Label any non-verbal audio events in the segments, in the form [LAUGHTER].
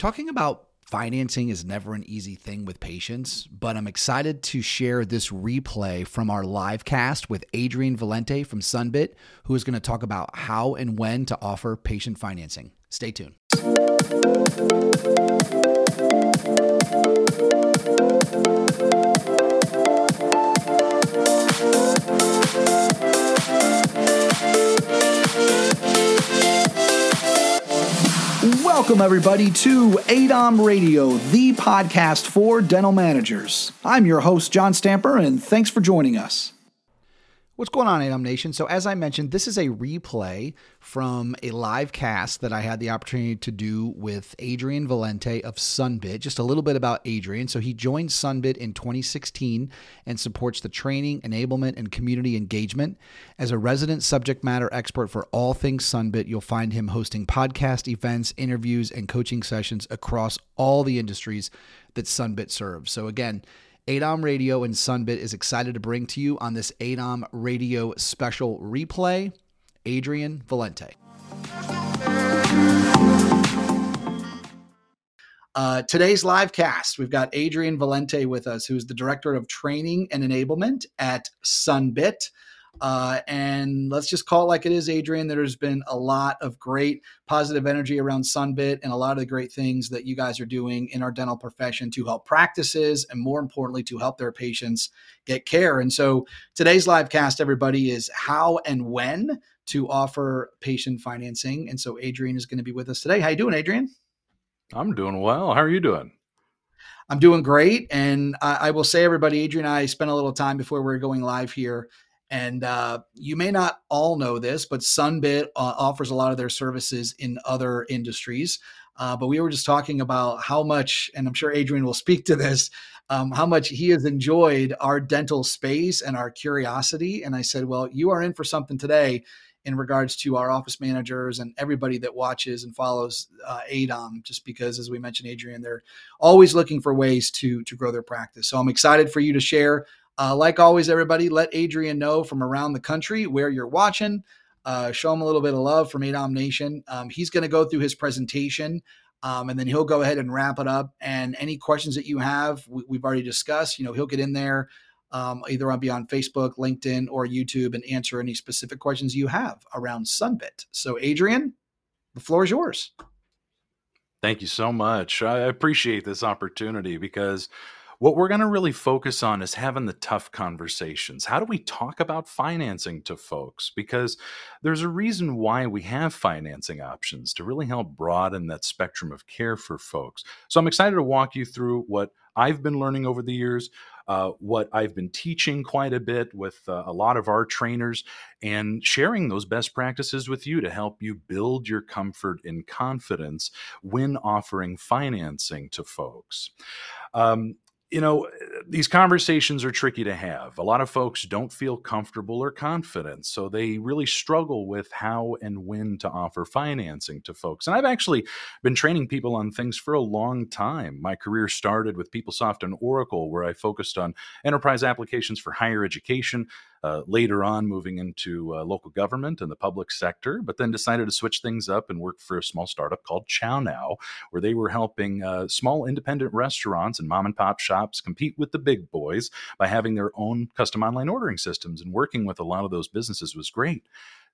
Talking about financing is never an easy thing with patients, but I'm excited to share this replay from our live cast with Adrian Valente from Sunbit, who is going to talk about how and when to offer patient financing. Stay tuned. Welcome, everybody, to ADOM Radio, the podcast for dental managers. I'm your host, John Stamper, and thanks for joining us. What's going on, ADOM Nation? So, as I mentioned, this is a replay from a live cast that I had the opportunity to do with Adrian Valente of Sunbit. Just a little bit about Adrian. So, he joined Sunbit in 2016 and supports the training, enablement, and community engagement. As a resident subject matter expert for all things Sunbit, you'll find him hosting podcast events, interviews, and coaching sessions across all the industries that Sunbit serves. So, again, ADOM Radio and Sunbit is excited to bring to you on this ADOM Radio special replay, Adrian Valente. Uh, today's live cast, we've got Adrian Valente with us, who's the Director of Training and Enablement at Sunbit. Uh, and let's just call it like it is, Adrian. There's been a lot of great positive energy around Sunbit and a lot of the great things that you guys are doing in our dental profession to help practices and more importantly, to help their patients get care. And so today's live cast, everybody, is how and when to offer patient financing. And so Adrian is going to be with us today. How you doing, Adrian? I'm doing well. How are you doing? I'm doing great. And I, I will say, everybody, Adrian and I spent a little time before we are going live here and uh, you may not all know this, but Sunbit uh, offers a lot of their services in other industries. Uh, but we were just talking about how much, and I'm sure Adrian will speak to this, um, how much he has enjoyed our dental space and our curiosity. And I said, well, you are in for something today in regards to our office managers and everybody that watches and follows uh, ADOM, just because, as we mentioned, Adrian, they're always looking for ways to to grow their practice. So I'm excited for you to share uh, like always, everybody, let Adrian know from around the country where you're watching. Uh, show him a little bit of love from ADOM Nation. Um, he's going to go through his presentation. Um, and then he'll go ahead and wrap it up. And any questions that you have, we, have already discussed. You know, he'll get in there um, either on be on Facebook, LinkedIn, or YouTube and answer any specific questions you have around Sunbit. So, Adrian, the floor is yours. Thank you so much. I appreciate this opportunity because what we're going to really focus on is having the tough conversations. How do we talk about financing to folks? Because there's a reason why we have financing options to really help broaden that spectrum of care for folks. So I'm excited to walk you through what I've been learning over the years, uh, what I've been teaching quite a bit with uh, a lot of our trainers, and sharing those best practices with you to help you build your comfort and confidence when offering financing to folks. Um, you know, these conversations are tricky to have. A lot of folks don't feel comfortable or confident, so they really struggle with how and when to offer financing to folks. And I've actually been training people on things for a long time. My career started with PeopleSoft and Oracle, where I focused on enterprise applications for higher education uh, later on moving into uh, local government and the public sector, but then decided to switch things up and work for a small startup called ChowNow, where they were helping uh, small independent restaurants and mom and pop shops compete with the big boys by having their own custom online ordering systems. And working with a lot of those businesses was great.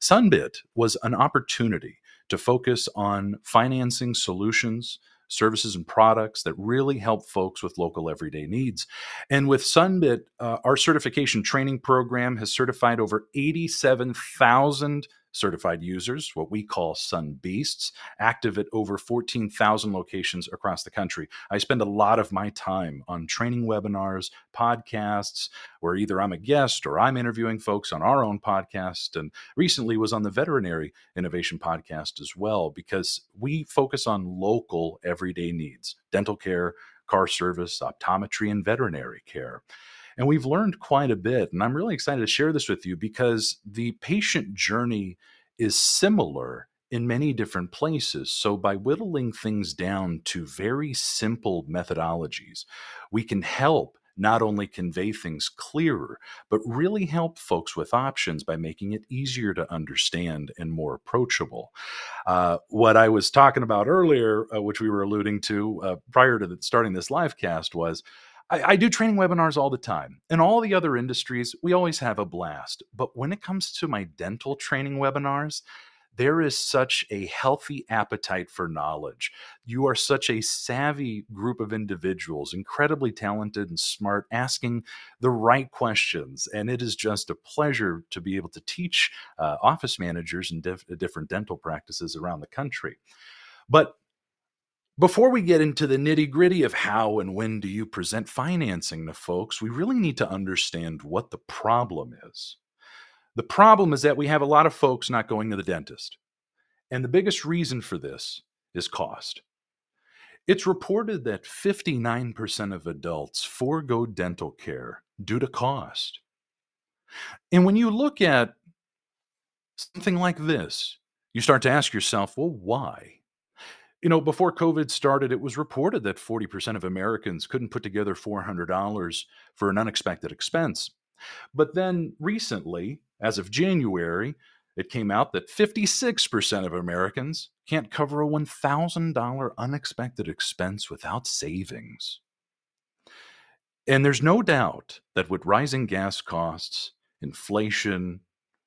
Sunbit was an opportunity to focus on financing solutions services and products that really help folks with local everyday needs. And with Sunbit, uh, our certification training program has certified over 87,000 certified users, what we call Sun Beasts, active at over 14,000 locations across the country. I spend a lot of my time on training webinars, podcasts, where either I'm a guest or I'm interviewing folks on our own podcast, and recently was on the Veterinary Innovation podcast as well, because we focus on local everyday needs, dental care, car service, optometry, and veterinary care. And we've learned quite a bit. And I'm really excited to share this with you because the patient journey is similar in many different places. So, by whittling things down to very simple methodologies, we can help not only convey things clearer, but really help folks with options by making it easier to understand and more approachable. Uh, what I was talking about earlier, uh, which we were alluding to uh, prior to the, starting this live cast, was I, I, do training webinars all the time. In all the other industries, we always have a blast. But when it comes to my dental training webinars, there is such a healthy appetite for knowledge. You are such a savvy group of individuals, incredibly talented and smart, asking the right questions. And it is just a pleasure to be able to teach uh, office managers in diff- different dental practices around the country. But before we get into the nitty gritty of how and when do you present financing to folks, we really need to understand what the problem is. The problem is that we have a lot of folks not going to the dentist. And the biggest reason for this is cost. It's reported that 59% of adults forego dental care due to cost. And when you look at something like this, you start to ask yourself, well, why? You know, before COVID started, it was reported that 40% of Americans couldn't put together $400 for an unexpected expense. But then recently, as of January, it came out that 56% of Americans can't cover a $1,000 unexpected expense without savings. And there's no doubt that with rising gas costs, inflation,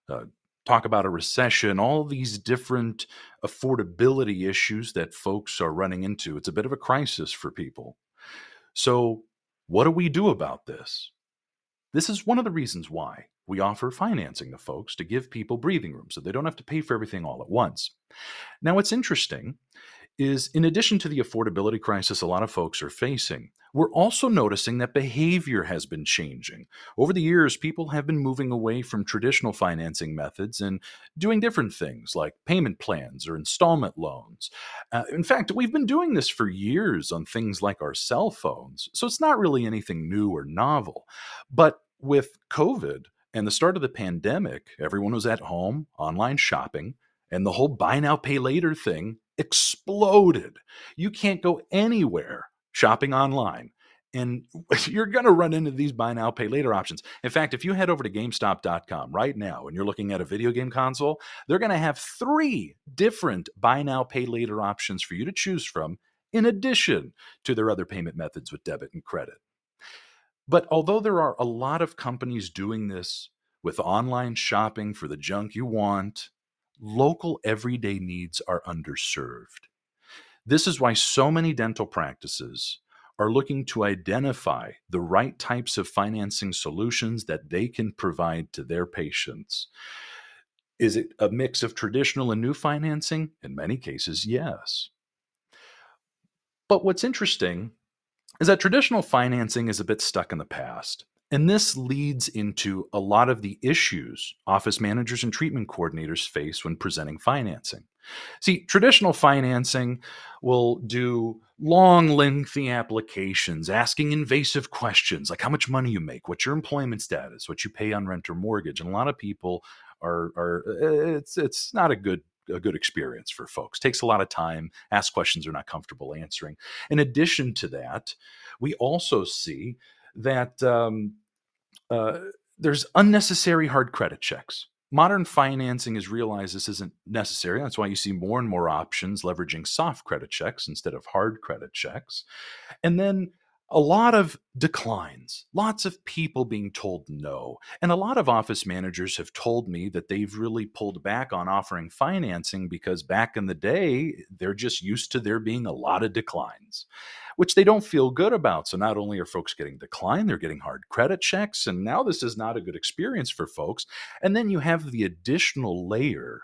uh, talk about a recession, all these different affordability issues that folks are running into, it's a bit of a crisis for people. So, what do we do about this? This is one of the reasons why we offer financing to folks to give people breathing room so they don't have to pay for everything all at once. Now, what's interesting is in addition to the affordability crisis a lot of folks are facing, we're also noticing that behavior has been changing. Over the years, people have been moving away from traditional financing methods and doing different things like payment plans or installment loans. Uh, in fact, we've been doing this for years on things like our cell phones, so it's not really anything new or novel. But with COVID, and the start of the pandemic, everyone was at home, online shopping, and the whole buy now, pay later thing exploded. You can't go anywhere shopping online. And [LAUGHS] you're going to run into these buy now, pay later options. In fact, if you head over to GameStop.com right now and you're looking at a video game console, they're going to have three different buy now, pay later options for you to choose from, in addition to their other payment methods with debit and credit. But although there are a lot of companies doing this with online shopping for the junk you want, local everyday needs are underserved. This is why so many dental practices are looking to identify the right types of financing solutions that they can provide to their patients. Is it a mix of traditional and new financing? In many cases, yes. But what's interesting is that traditional financing is a bit stuck in the past. And this leads into a lot of the issues office managers and treatment coordinators face when presenting financing. See, traditional financing will do long, lengthy applications asking invasive questions like how much money you make, what's your employment status, what you pay on rent or mortgage. And a lot of people are, are eh, it's, it's not a good a good experience for folks. Takes a lot of time. Ask questions they're not comfortable answering. In addition to that, we also see that um, uh, there's unnecessary hard credit checks. Modern financing has realized this isn't necessary. That's why you see more and more options leveraging soft credit checks instead of hard credit checks. And then a lot of declines, lots of people being told no. And a lot of office managers have told me that they've really pulled back on offering financing because back in the day, they're just used to there being a lot of declines, which they don't feel good about. So not only are folks getting declined, they're getting hard credit checks. And now this is not a good experience for folks. And then you have the additional layer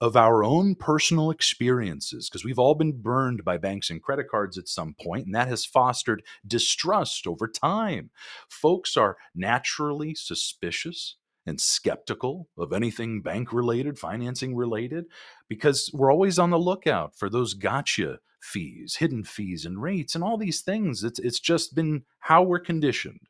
of our own personal experiences, because we've all been burned by banks and credit cards at some point, and that has fostered distrust over time. Folks are naturally suspicious and skeptical of anything bank related, financing related, because we're always on the lookout for those gotcha fees, hidden fees, and rates, and all these things. It's, it's just been how we're conditioned.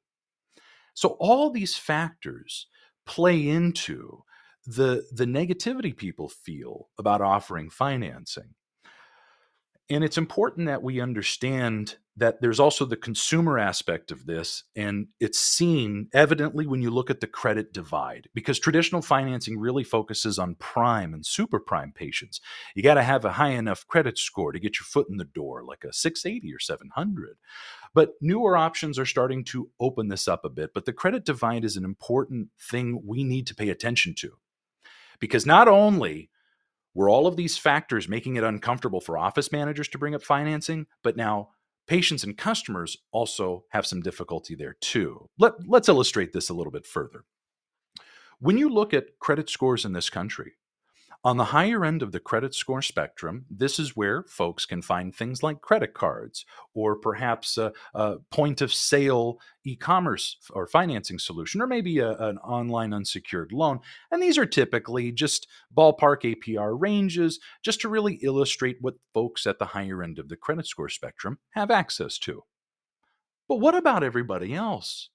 So, all these factors play into the the negativity people feel about offering financing And it's important that we understand that there's also the consumer aspect of this, and it's seen evidently when you look at the credit divide, because traditional financing really focuses on prime and super prime patients. You got to have a high enough credit score to get your foot in the door, like a 680 or 700. But newer options are starting to open this up a bit. But the credit divide is an important thing we need to pay attention to. Because not only were all of these factors making it uncomfortable for office managers to bring up financing, but now patients and customers also have some difficulty there too. Let, let's illustrate this a little bit further. When you look at credit scores in this country, on the higher end of the credit score spectrum, this is where folks can find things like credit cards or perhaps a, a point of sale e commerce or financing solution, or maybe a, an online unsecured loan. And these are typically just ballpark APR ranges, just to really illustrate what folks at the higher end of the credit score spectrum have access to. But what about everybody else?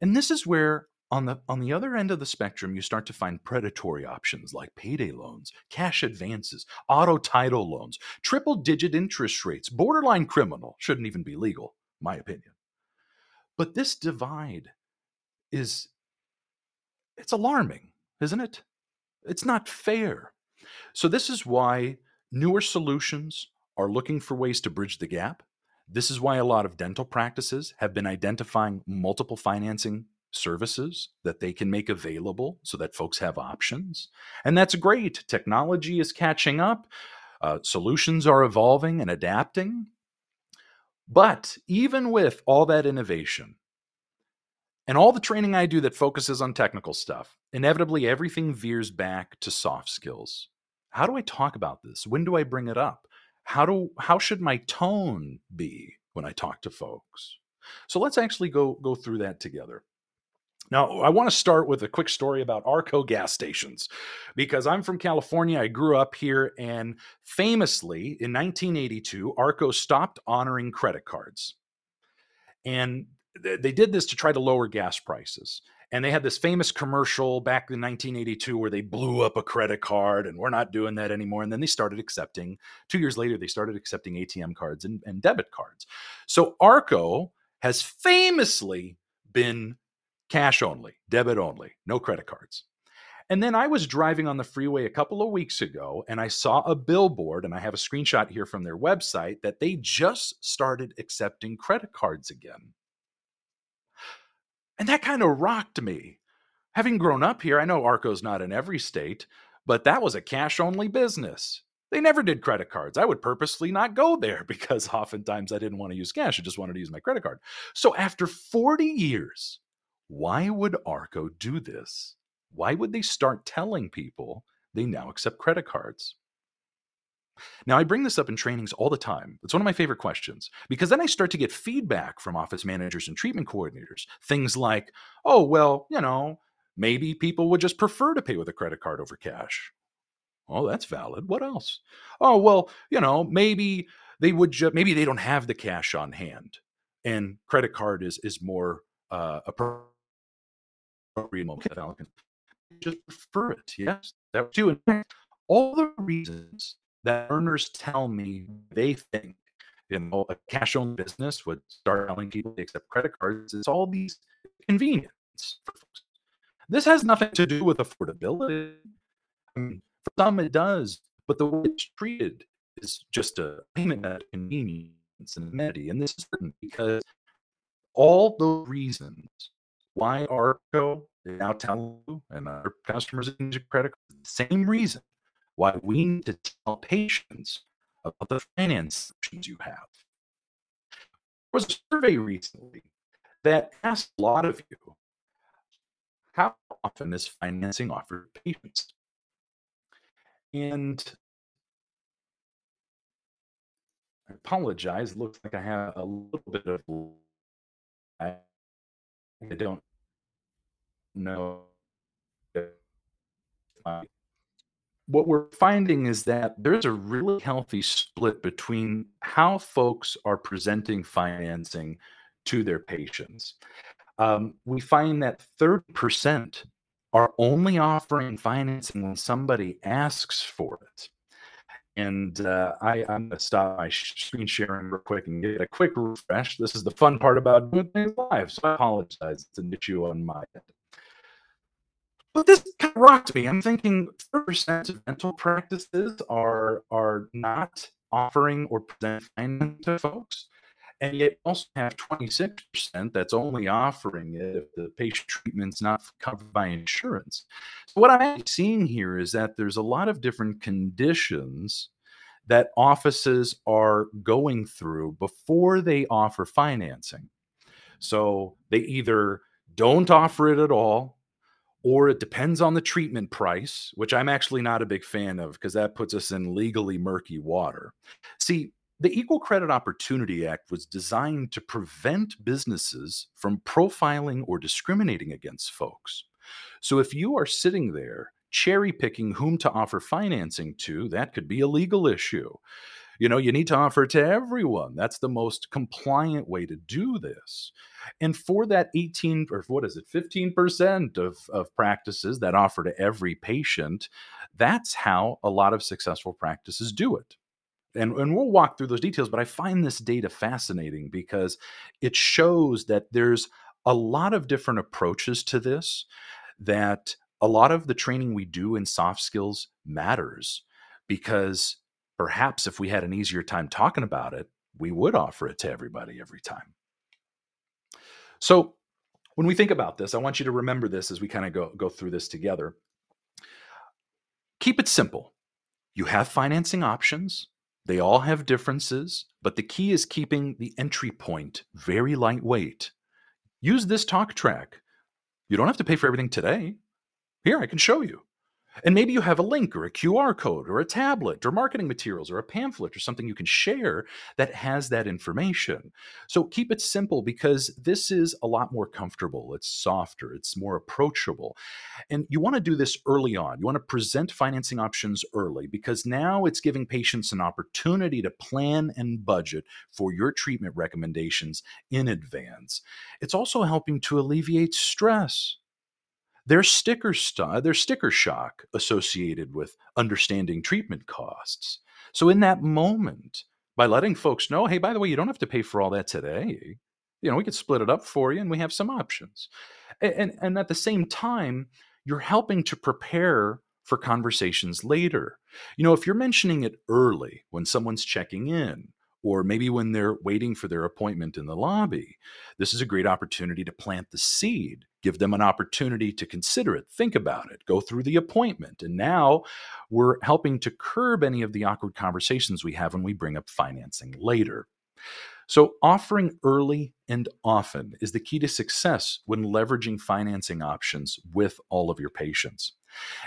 And this is where on the on the other end of the spectrum, you start to find predatory options like payday loans, cash advances, auto title loans, triple digit interest rates, borderline criminal, shouldn't even be legal, my opinion. But this divide is it's alarming, isn't it? It's not fair. So this is why newer solutions are looking for ways to bridge the gap. This is why a lot of dental practices have been identifying multiple financing services that they can make available so that folks have options. And that's great. Technology is catching up, uh, solutions are evolving and adapting. But even with all that innovation and all the training I do that focuses on technical stuff, inevitably everything veers back to soft skills. How do I talk about this? When do I bring it up? How do how should my tone be when I talk to folks? So let's actually go go through that together. Now, I want to start with a quick story about Arco gas stations because I'm from California. I grew up here, and famously in 1982, Arco stopped honoring credit cards. And they did this to try to lower gas prices. And they had this famous commercial back in 1982 where they blew up a credit card, and we're not doing that anymore. And then they started accepting, two years later, they started accepting ATM cards and, and debit cards. So Arco has famously been cash only, debit only, no credit cards. And then I was driving on the freeway a couple of weeks ago and I saw a billboard, and I have a screenshot here from their website that they just started accepting credit cards again. And that kind of rocked me. Having grown up here, I know Arco's not in every state, but that was a cash only business. They never did credit cards. I would purposely not go there [LAUGHS] because oftentimes I didn't want to use cash. I just wanted to use my credit card. So after 40 years, why would Arco do this? Why would they start telling people they now accept credit cards? Now, I bring this up in trainings all the time. It's one of my favorite questions because then I start to get feedback from office managers and treatment coordinators. Things like, oh, well, you know, maybe people would just prefer to pay with a credit card over cash. Oh, that's valid. What else? Oh, well, you know, maybe they would just, maybe they don't have the cash on hand and credit card is, is more uh, appropriate Falcon. Just prefer it. Yes, that too. All the reasons that earners tell me they think you know a cash only business would start telling people to accept credit cards. It's all these convenience. This has nothing to do with affordability. I mean, for some it does, but the way it's treated is just a payment at convenience and amenity. And this is because all the reasons why Arco is now you and our customers in credit the same reason why we need to tell patients about the finance options you have. There was a survey recently that asked a lot of you how often is financing offered to patients? And I apologize. It looks like I have a little bit of I don't know what we're finding is that there's a really healthy split between how folks are presenting financing to their patients. Um, we find that 30% are only offering financing when somebody asks for it. And uh, I, I'm going to stop my screen sharing real quick and get a quick refresh. This is the fun part about doing things live. So I apologize. It's an issue on my end. But this kind of rocked me. I'm thinking 30% of dental practices are are not offering or presenting to folks and yet also have 26% that's only offering it if the patient treatment's not covered by insurance. So what I'm seeing here is that there's a lot of different conditions that offices are going through before they offer financing. So they either don't offer it at all, or it depends on the treatment price, which I'm actually not a big fan of because that puts us in legally murky water. See, the Equal Credit Opportunity Act was designed to prevent businesses from profiling or discriminating against folks. So if you are sitting there cherry picking whom to offer financing to, that could be a legal issue. You know, you need to offer it to everyone. That's the most compliant way to do this. And for that 18 or what is it, 15% of, of practices that offer to every patient, that's how a lot of successful practices do it and, and we'll walk through those details but i find this data fascinating because it shows that there's a lot of different approaches to this that a lot of the training we do in soft skills matters because perhaps if we had an easier time talking about it we would offer it to everybody every time so when we think about this i want you to remember this as we kind of go, go through this together keep it simple you have financing options they all have differences, but the key is keeping the entry point very lightweight. Use this talk track. You don't have to pay for everything today. Here, I can show you. And maybe you have a link or a QR code or a tablet or marketing materials or a pamphlet or something you can share that has that information. So keep it simple because this is a lot more comfortable. It's softer, it's more approachable. And you want to do this early on. You want to present financing options early because now it's giving patients an opportunity to plan and budget for your treatment recommendations in advance. It's also helping to alleviate stress there's sticker st- uh, there's sticker shock associated with understanding treatment costs. So in that moment, by letting folks know, hey, by the way, you don't have to pay for all that today. You know, we could split it up for you and we have some options. And, and, and at the same time, you're helping to prepare for conversations later. You know, if you're mentioning it early when someone's checking in, or maybe when they're waiting for their appointment in the lobby. This is a great opportunity to plant the seed, give them an opportunity to consider it, think about it, go through the appointment. And now we're helping to curb any of the awkward conversations we have when we bring up financing later. So, offering early and often is the key to success when leveraging financing options with all of your patients.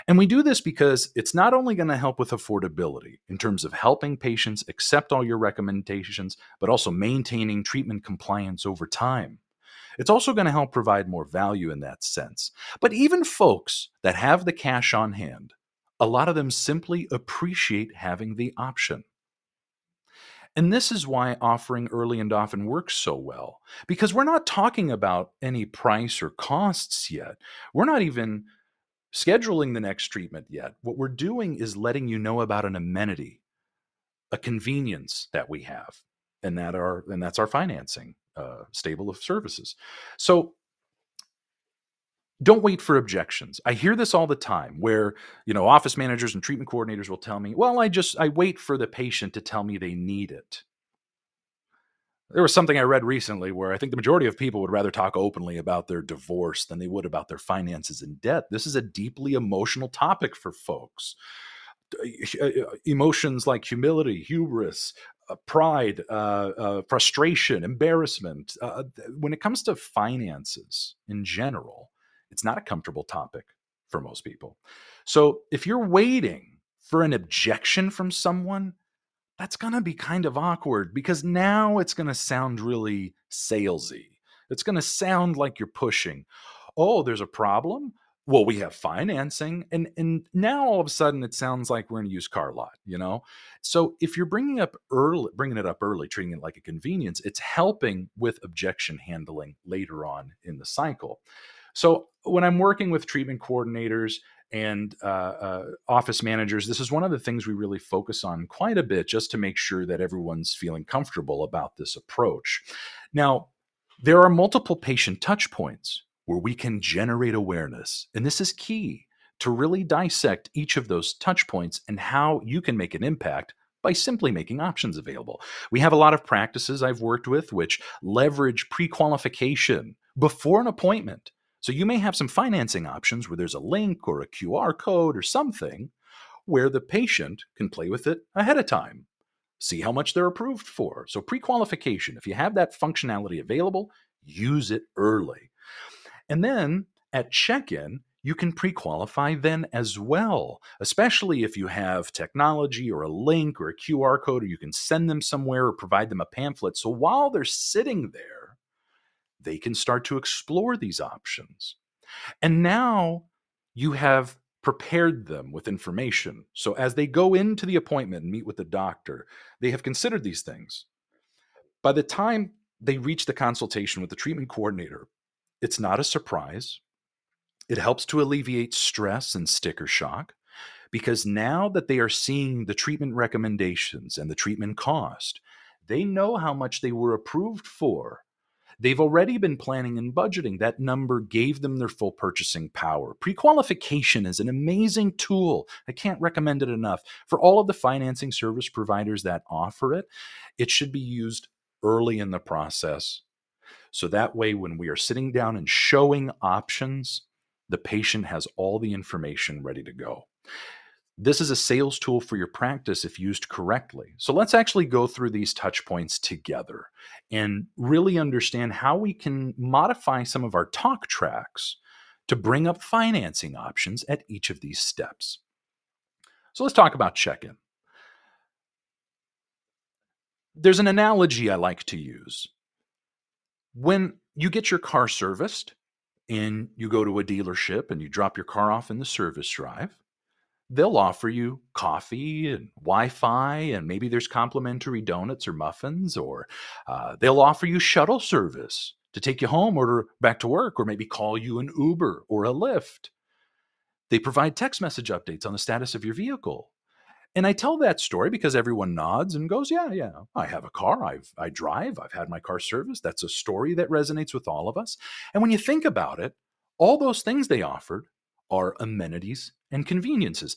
And we do this because it's not only going to help with affordability in terms of helping patients accept all your recommendations, but also maintaining treatment compliance over time. It's also going to help provide more value in that sense. But even folks that have the cash on hand, a lot of them simply appreciate having the option. And this is why offering early and often works so well, because we're not talking about any price or costs yet. We're not even scheduling the next treatment yet. What we're doing is letting you know about an amenity, a convenience that we have, and that are and that's our financing uh, stable of services. So don't wait for objections. I hear this all the time where, you know, office managers and treatment coordinators will tell me, "Well, I just I wait for the patient to tell me they need it." There was something I read recently where I think the majority of people would rather talk openly about their divorce than they would about their finances and debt. This is a deeply emotional topic for folks. Uh, emotions like humility, hubris, uh, pride, uh, uh, frustration, embarrassment. Uh, when it comes to finances in general, it's not a comfortable topic for most people. So if you're waiting for an objection from someone, that's going to be kind of awkward because now it's going to sound really salesy. It's going to sound like you're pushing. Oh, there's a problem? Well, we have financing and and now all of a sudden it sounds like we're in a used car lot, you know? So if you're bringing up early bringing it up early, treating it like a convenience, it's helping with objection handling later on in the cycle. So when I'm working with treatment coordinators and uh, uh, office managers, this is one of the things we really focus on quite a bit just to make sure that everyone's feeling comfortable about this approach. Now, there are multiple patient touch points where we can generate awareness, and this is key to really dissect each of those touch points and how you can make an impact by simply making options available. We have a lot of practices I've worked with which leverage pre qualification before an appointment. So you may have some financing options where there's a link or a QR code or something where the patient can play with it ahead of time, see how much they're approved for. So pre qualification, if you have that functionality available, use it early. And then at check in, you can pre qualify then as well, especially if you have technology or a link or a QR code, or you can send them somewhere or provide them a pamphlet. So while they're sitting there, they can start to explore these options. And now you have prepared them with information. So as they go into the appointment and meet with the doctor, they have considered these things. By the time they reach the consultation with the treatment coordinator, it's not a surprise. It helps to alleviate stress and sticker shock because now that they are seeing the treatment recommendations and the treatment cost, they know how much they were approved for. They've already been planning and budgeting. That number gave them their full purchasing power. Pre qualification is an amazing tool. I can't recommend it enough. For all of the financing service providers that offer it, it should be used early in the process. So that way, when we are sitting down and showing options, the patient has all the information ready to go. This is a sales tool for your practice if used correctly. So let's actually go through these touch points together and really understand how we can modify some of our talk tracks to bring up financing options at each of these steps. So let's talk about check in. There's an analogy I like to use. When you get your car serviced, and you go to a dealership and you drop your car off in the service drive, they'll offer you coffee and Wi-Fi, and maybe there's complimentary donuts or muffins, or uh, they'll offer you shuttle service to take you home or back to work, or maybe call you an Uber or a Lyft. They provide text message updates on the status of your vehicle. And I tell that story because everyone nods and goes, "Yeah, yeah, I have a car. I've I drive. I've had my car serviced." That's a story that resonates with all of us. And when you think about it, all those things they offered are amenities and conveniences.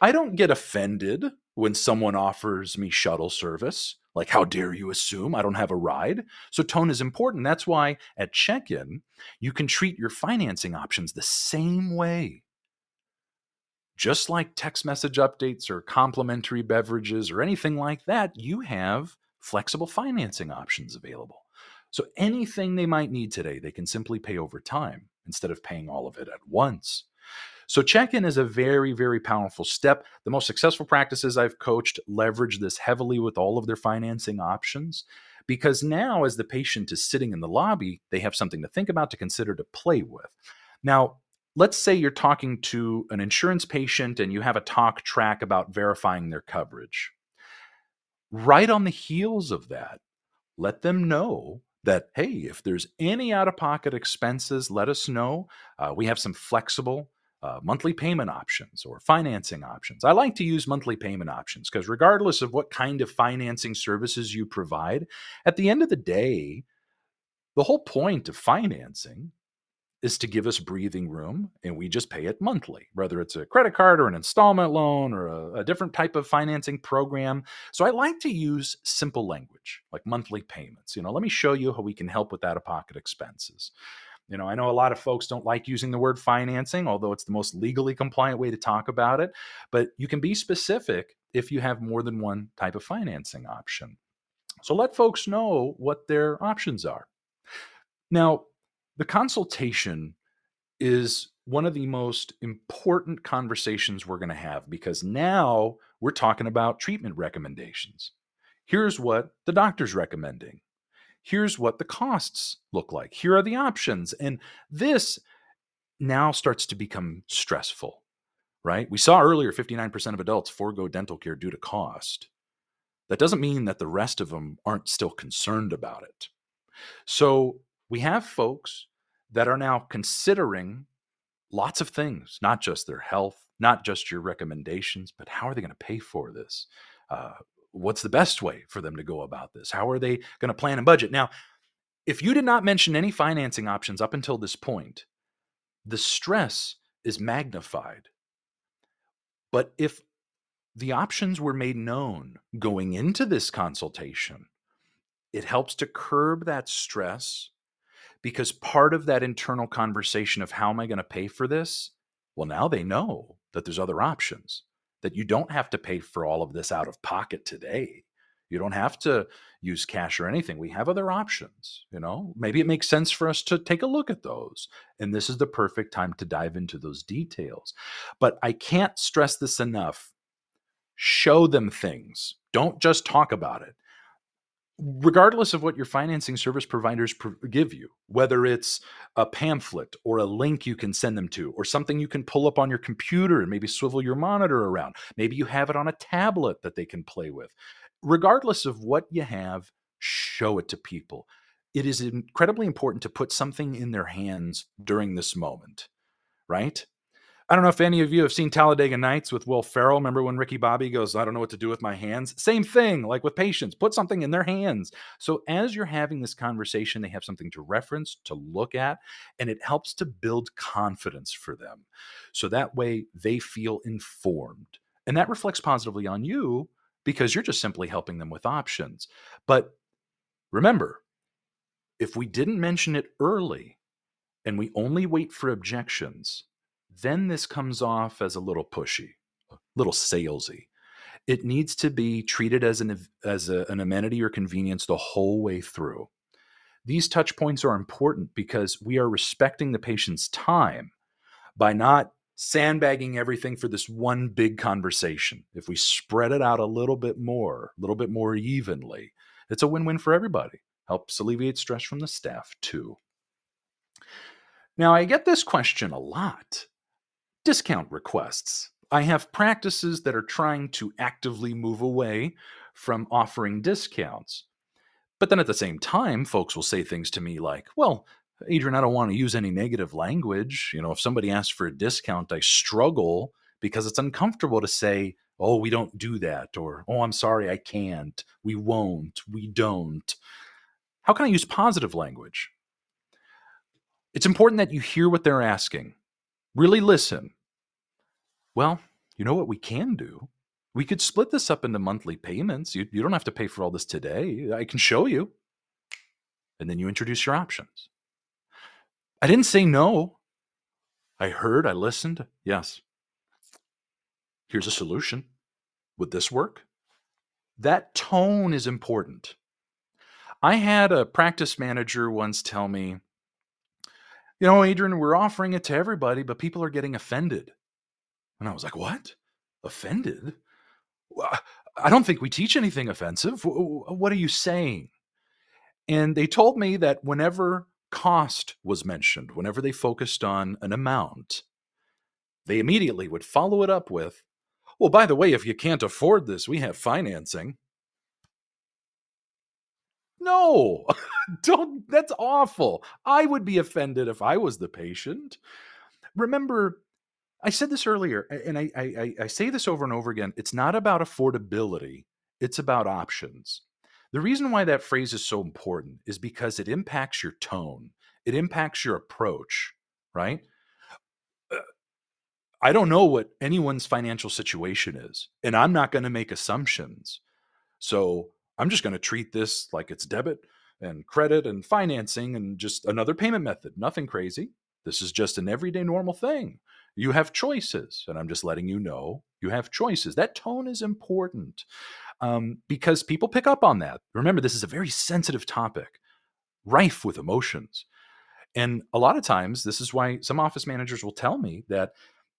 I don't get offended when someone offers me shuttle service. Like, how dare you assume I don't have a ride? So, tone is important. That's why at check in, you can treat your financing options the same way just like text message updates or complimentary beverages or anything like that, you have flexible financing options available. So anything they might need today, they can simply pay over time instead of paying all of it at once. So check in is a very, very powerful step. The most successful practices I've coached leverage this heavily with all of their financing options because now, as the patient is sitting in the lobby, they have something to think about, to consider, to play with. Now, let's say you're talking to an insurance patient and you have a talk track about verifying their coverage. Right on the heels of that, let them know that, hey, if there's any out of pocket expenses, let us know. Uh, we have some flexible uh, monthly payment options or financing options. I like to use monthly payment options because, regardless of what kind of financing services you provide, at the end of the day, the whole point of financing is to give us breathing room and we just pay it monthly, whether it's a credit card or an installment loan or a, a, different type of financing program. So I like to use simple language like monthly payments. You know, let me show you how we can help with out of pocket expenses. You know, I know a lot of folks don't like using the word financing, although it's the most legally compliant way to talk about it. But you can be specific if you have more than one type of financing option. So let folks know what their options are. Now, the consultation is one of the most important conversations we're going to have because now we're talking about treatment recommendations. Here's what the doctor's recommending. Here's what the costs look like. Here are the options. And this now starts to become stressful, right? We saw earlier 59% of adults forego dental care due to cost. That doesn't mean that the rest of them aren't still concerned about it. So we have folks that are now considering lots of things, not just their health, not just your recommendations, but how are they going to pay for this? Uh, what's the best way for them to go about this? How are they going to plan and budget? Now, if you did not mention any financing options up until this point, the stress is magnified. But if the options were made known going into this consultation, it helps to curb that stress because part of that internal conversation of how am I going to pay for this? Well, now they know that there's other options, that you don't have to pay for all of this out of pocket today. You don't have to use cash or anything. We have other options, you know. Maybe it makes sense for us to take a look at those. And this is the perfect time to dive into those details. But I can't stress this enough. Show them things. Don't just talk about it regardless of what your financing service providers give you, whether it's a pamphlet or a link you can send them to, or something you can pull up on your computer and maybe swivel your monitor around. Maybe you have it on a tablet that they can play with. Regardless of what you have, show it to people. It is incredibly important to put something in their hands during this moment, right? I don't know if any of you have seen Talladega Nights with Will Ferrell. Remember when Ricky Bobby goes, I don't know what to do with my hands? Same thing, like with patients, put something in their hands. So as you're having this conversation, they have something to reference, to look at, and it helps to build confidence for them. So that way they feel informed. And that reflects positively on you because you're just simply helping them with options. But remember, if we didn't mention it early and we only wait for objections, then this comes off as a little pushy, a little salesy. It needs to be treated as an as a, an amenity or convenience the whole way through. These touch points are important because we are respecting the patient's time by not sandbagging everything for this one big conversation. If we spread it out a little bit more, a little bit more evenly, it's a win-win for everybody. Helps alleviate stress from the staff too. Now, I get this question a lot discount requests. I have practices that are trying to actively move away from offering discounts. But then at the same time, folks will say things to me like, well, Adrian, I don't want to use any negative language. You know, if somebody asks for a discount, I struggle because it's uncomfortable to say, oh, we don't do that, or oh, I'm sorry, I can't, we won't, we don't. How can I use positive language? It's important that you hear what they're asking, really listen, well, you know what we can do? We could split this up into monthly payments. You, you don't have to pay for all this today. I can show you. And then you introduce your options. I didn't say no. I heard, I listened. Yes. Here's a solution. Would this work? That tone is important. I had a practice manager once tell me, you know, Adrian, we're offering it to everybody, but people are getting offended. And I was like, what? Offended? I don't think we teach anything offensive. What are you saying? And they told me that whenever cost was mentioned, whenever they focused on an amount, they immediately would follow it up with, well, by the way, if you can't afford this, we have financing. No, [LAUGHS] don't. That's awful. I would be offended if I was the patient. Remember, I said this earlier, and I, I, I say this over and over again. It's not about affordability, it's about options. The reason why that phrase is so important is because it impacts your tone, it impacts your approach, right? Uh, I don't know what anyone's financial situation is, and I'm not going to make assumptions. So I'm just going to treat this like it's debit and credit and financing and just another payment method. Nothing crazy. This is just an everyday normal thing. You have choices, and I'm just letting you know you have choices. That tone is important um, because people pick up on that. Remember, this is a very sensitive topic, rife with emotions. And a lot of times, this is why some office managers will tell me that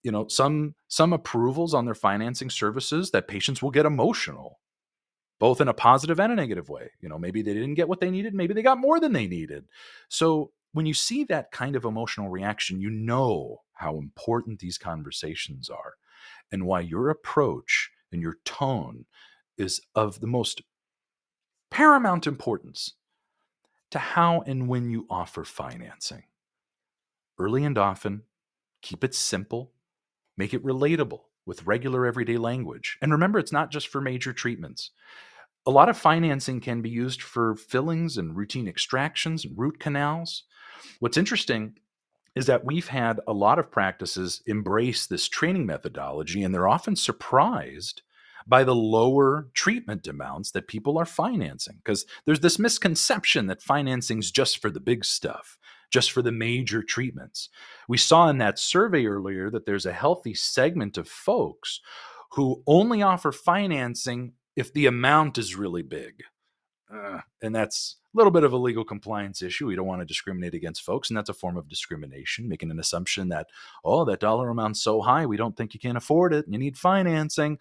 you know some some approvals on their financing services that patients will get emotional both in a positive and a negative way you know maybe they didn't get what they needed maybe they got more than they needed so when you see that kind of emotional reaction, you know how important these conversations are and why your approach and your tone is of the most paramount importance to how and when you offer financing. Early and often, keep it simple, make it relatable with regular everyday language. And remember, it's not just for major treatments. A lot of financing can be used for fillings and routine extractions and root canals. What's interesting is that we've had a lot of practices embrace this training methodology, and they're often surprised by the lower treatment amounts that people are financing. Because there's this misconception that financing is just for the big stuff, just for the major treatments. We saw in that survey earlier that there's a healthy segment of folks who only offer financing if the amount is really big. Uh, and that's a little bit of a legal compliance issue. We don't want to discriminate against folks, and that's a form of discrimination, making an assumption that, oh, that dollar amount's so high, we don't think you can afford it, you need financing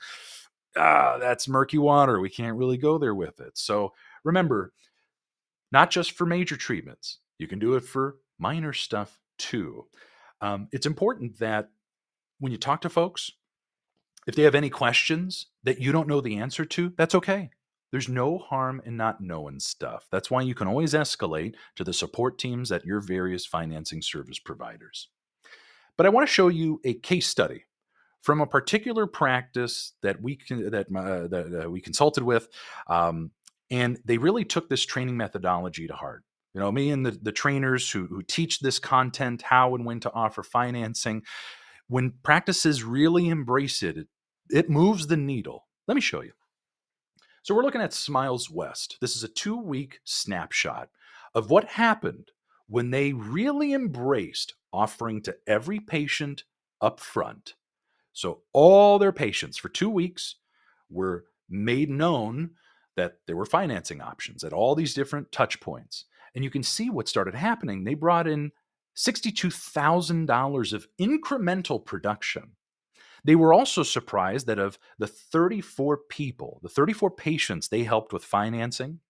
ah, that's murky water. We can't really go there with it. So remember, not just for major treatments, you can do it for minor stuff too. Um, it's important that when you talk to folks, if they have any questions that you don't know the answer to, that's okay. There's no harm in not knowing stuff. That's why you can always escalate to the support teams at your various financing service providers. But I want to show you a case study from a particular practice that we can, that, uh, that uh, we consulted with, um, and they really took this training methodology to heart. You know, me and the, the trainers who, who teach this content, how and when to offer financing, when practices really embrace it, it, it moves the needle. Let me show you. So we're looking at Smiles West. This is a two week snapshot of what happened when they really embraced offering to every patient up front so all their patients for two weeks were made known that there were financing options at all these different touch points. And you can see what started happening. They brought in $62,000 of incremental production. They were also surprised that of the 34 people, the 34 patients they helped with financing,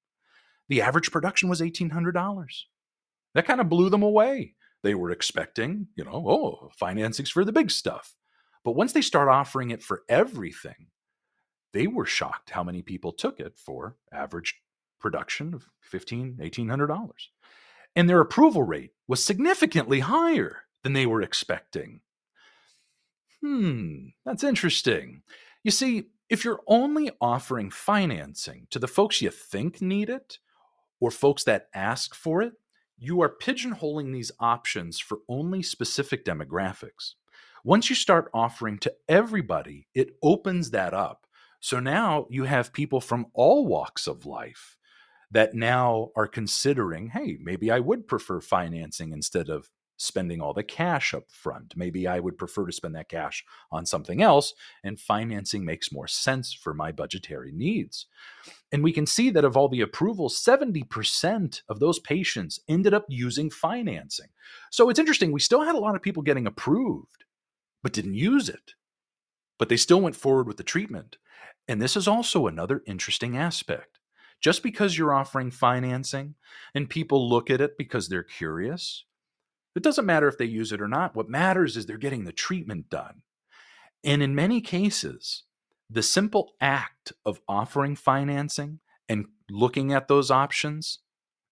the average production was $1,800. That kind of blew them away. They were expecting, you know, oh, financing's for the big stuff. But once they start offering it for everything, they were shocked how many people took it for average production of $1,500, $1,800. And their approval rate was significantly higher than they were expecting. Hmm, that's interesting. You see, if you're only offering financing to the folks you think need it or folks that ask for it, you are pigeonholing these options for only specific demographics. Once you start offering to everybody, it opens that up. So now you have people from all walks of life that now are considering, hey, maybe I would prefer financing instead of spending all the cash up front. Maybe I would prefer to spend that cash on something else, and financing makes more sense for my budgetary needs. And we can see that of all the approvals, 70% of those patients ended up using financing. So it's interesting, we still had a lot of people getting approved but didn't use it. But they still went forward with the treatment. And this is also another interesting aspect. Just because you're offering financing and people look at it because they're curious, it doesn't matter if they use it or not. What matters is they're getting the treatment done. And in many cases, the simple act of offering financing and looking at those options,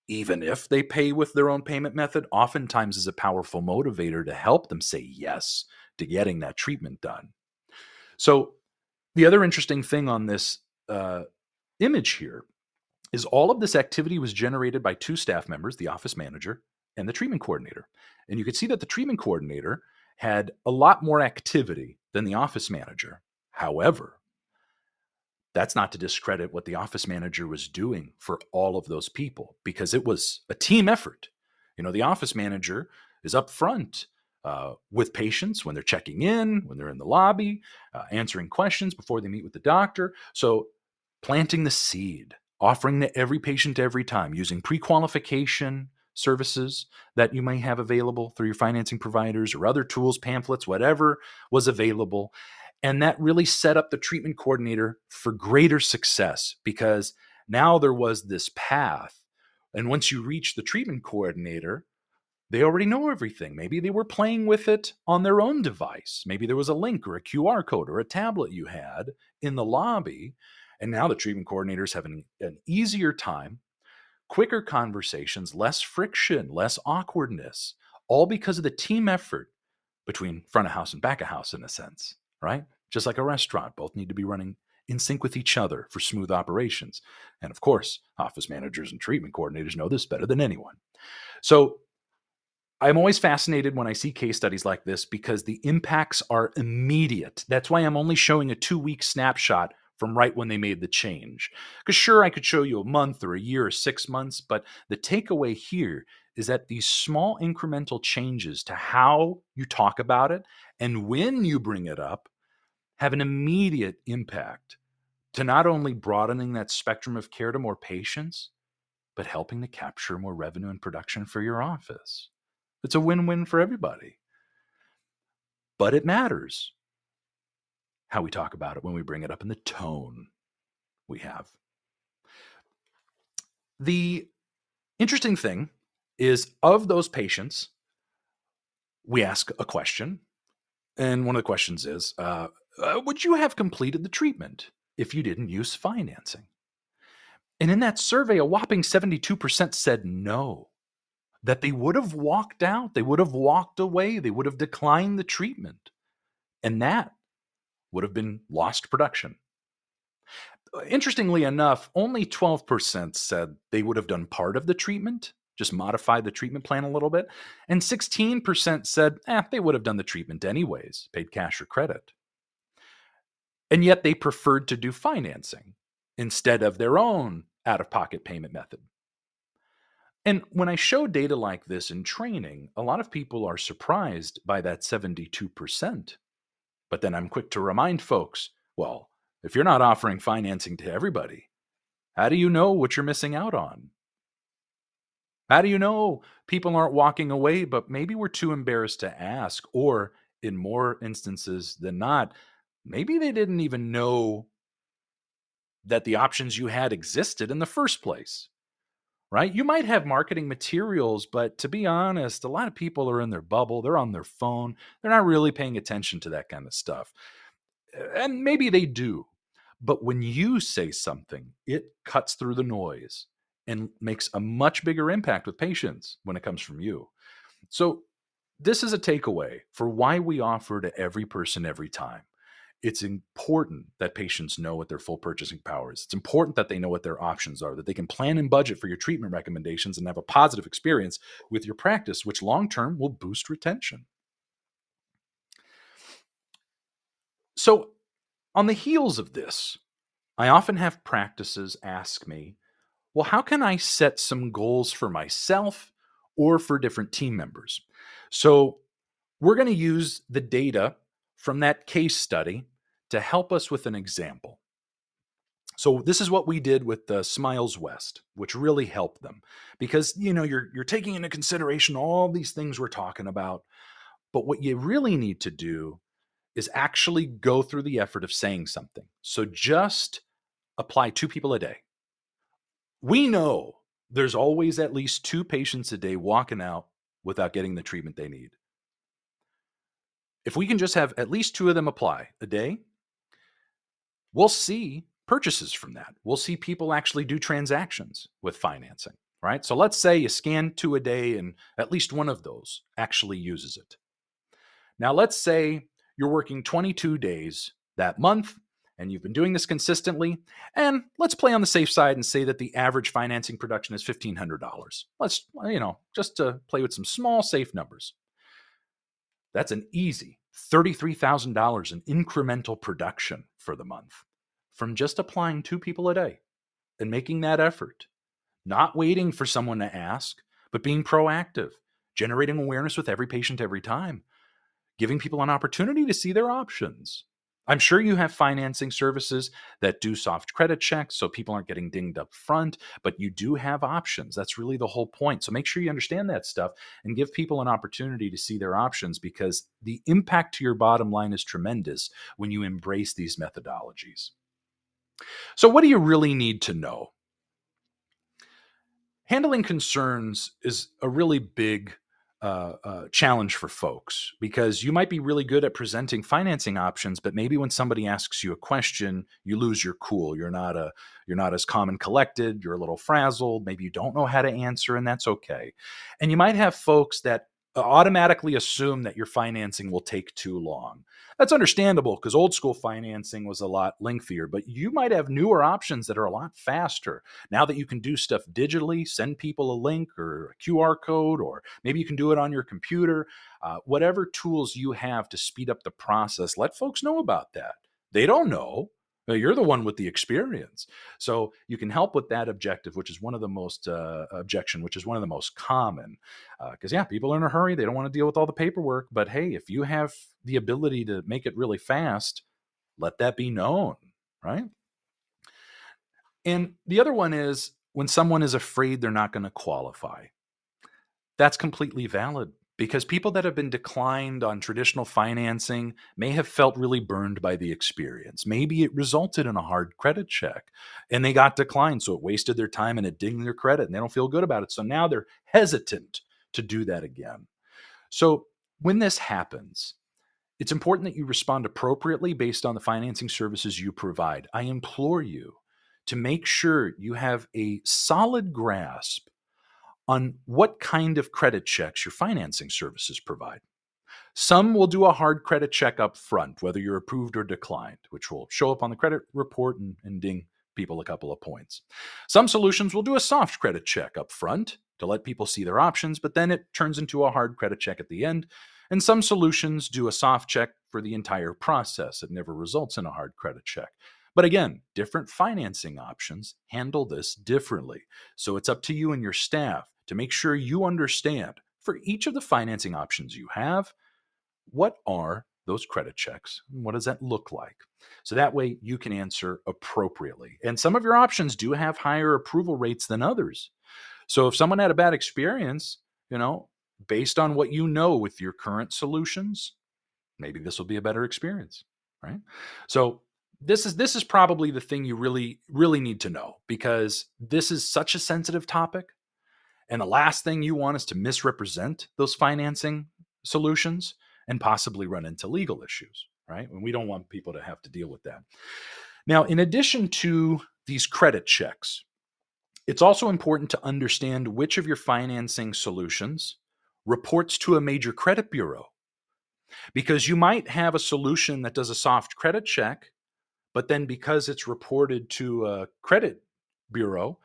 even if they pay with their own payment method, oftentimes is a powerful motivator to help them say yes to getting that treatment done. So, the other interesting thing on this uh, image here is all of this activity was generated by two staff members, the office manager and the treatment coordinator. And you could see that the treatment coordinator had a lot more activity than the office manager. However, that's not to discredit what the office manager was doing for all of those people because it was a team effort. You know, the office manager is up front uh, with patients when they're checking in, when they're in the lobby, uh, answering questions before they meet with the doctor. So, planting the seed, offering to every patient every time, using pre qualification services that you may have available through your financing providers or other tools, pamphlets, whatever was available. And that really set up the treatment coordinator for greater success because now there was this path. And once you reach the treatment coordinator, they already know everything. Maybe they were playing with it on their own device. Maybe there was a link or a QR code or a tablet you had in the lobby. And now the treatment coordinators have an, an easier time, quicker conversations, less friction, less awkwardness, all because of the team effort between front of house and back of house, in a sense, right? Just like a restaurant, both need to be running in sync with each other for smooth operations. And of course, office managers and treatment coordinators know this better than anyone. So I'm always fascinated when I see case studies like this because the impacts are immediate. That's why I'm only showing a two week snapshot from right when they made the change. Because sure, I could show you a month or a year or six months, but the takeaway here is that these small incremental changes to how you talk about it and when you bring it up have an immediate impact to not only broadening that spectrum of care to more patients, but helping to capture more revenue and production for your office. It's a win win for everybody. But it matters how we talk about it when we bring it up in the tone we have. The interesting thing is of those patients, we ask a question. And one of the questions is uh, uh, Would you have completed the treatment if you didn't use financing? And in that survey, a whopping 72% said no, that they would have walked out, they would have walked away, they would have declined the treatment. And that would have been lost production. Interestingly enough, only 12% said they would have done part of the treatment, just modified the treatment plan a little bit. And 16% said, eh, they would have done the treatment anyways, paid cash or credit. And yet they preferred to do financing instead of their own out of pocket payment method. And when I show data like this in training, a lot of people are surprised by that 72%. But then I'm quick to remind folks well, if you're not offering financing to everybody, how do you know what you're missing out on? How do you know people aren't walking away, but maybe we're too embarrassed to ask? Or in more instances than not, maybe they didn't even know that the options you had existed in the first place right? You might have marketing materials, but to be honest, a lot of people are in their bubble, they're on their phone, they're not really paying attention to that kind of stuff. And maybe they do. But when you say something, it cuts through the noise and makes a much bigger impact with patients when it comes from you. So, this is a takeaway for why we offer to every person every time it's important that patients know what their full purchasing power is. It's important that they know what their options are, that they can plan and budget for your treatment recommendations and have a positive experience with your practice, which long term will boost retention. So, on the heels of this, I often have practices ask me, well, how can I set some goals for myself or for different team members? So, we're going to use the data from that case study to help us with an example. So this is what we did with the Smiles West, which really helped them because you know you're you're taking into consideration all these things we're talking about, but what you really need to do is actually go through the effort of saying something. So just apply two people a day. We know there's always at least two patients a day walking out without getting the treatment they need. If we can just have at least two of them apply a day, we'll see purchases from that. We'll see people actually do transactions with financing, right? So let's say you scan two a day and at least one of those actually uses it. Now, let's say you're working 22 days that month and you've been doing this consistently. And let's play on the safe side and say that the average financing production is $1,500. Let's, you know, just to play with some small, safe numbers. That's an easy $33,000 in incremental production for the month from just applying two people a day and making that effort, not waiting for someone to ask, but being proactive, generating awareness with every patient every time, giving people an opportunity to see their options. I'm sure you have financing services that do soft credit checks so people aren't getting dinged up front, but you do have options. That's really the whole point. So make sure you understand that stuff and give people an opportunity to see their options because the impact to your bottom line is tremendous when you embrace these methodologies. So, what do you really need to know? Handling concerns is a really big uh, uh, challenge for folks because you might be really good at presenting financing options, but maybe when somebody asks you a question, you lose your cool. You're not a you're not as calm and collected. You're a little frazzled. Maybe you don't know how to answer, and that's okay. And you might have folks that automatically assume that your financing will take too long. That's understandable because old school financing was a lot lengthier, but you might have newer options that are a lot faster. Now that you can do stuff digitally, send people a link or a QR code, or maybe you can do it on your computer, uh, whatever tools you have to speed up the process, let folks know about that. They don't know. You're the one with the experience. So you can help with that objective, which is one of the most uh, objection, which is one of the most common. Because, uh, yeah, people are in a hurry. They don't want to deal with all the paperwork. But hey, if you have the ability to make it really fast, let that be known, right? And the other one is when someone is afraid they're not going to qualify. That's completely valid because people that have been declined on traditional financing may have felt really burned by the experience. Maybe it resulted in a hard credit check and they got declined. So it wasted their time and it dinged their credit and they don't feel good about it. So now they're hesitant to do that again. So when this happens, it's important that you respond appropriately based on the financing services you provide. I implore you to make sure you have a solid grasp on what kind of credit checks your financing services provide. Some will do a hard credit check up front, whether you're approved or declined, which will show up on the credit report and, and ding people a couple of points. Some solutions will do a soft credit check up front to let people see their options, but then it turns into a hard credit check at the end. And some solutions do a soft check for the entire process. It never results in a hard credit check. But again, different financing options handle this differently. So it's up to you and your staff to make sure you understand for each of the financing options you have, what are those credit checks? What does that look like? So that way you can answer appropriately. And some of your options do have higher approval rates than others. So if someone had a bad experience, you know, based on what you know with your current solutions, maybe this will be a better experience, right? So this is this is probably the thing you really really need to know because this is such a sensitive topic and the last thing you want is to misrepresent those financing solutions and possibly run into legal issues, right? And we don't want people to have to deal with that. Now, in addition to these credit checks, it's also important to understand which of your financing solutions reports to a major credit bureau. Because you might have a solution that does a soft credit check, but then because it's reported to a credit bureau,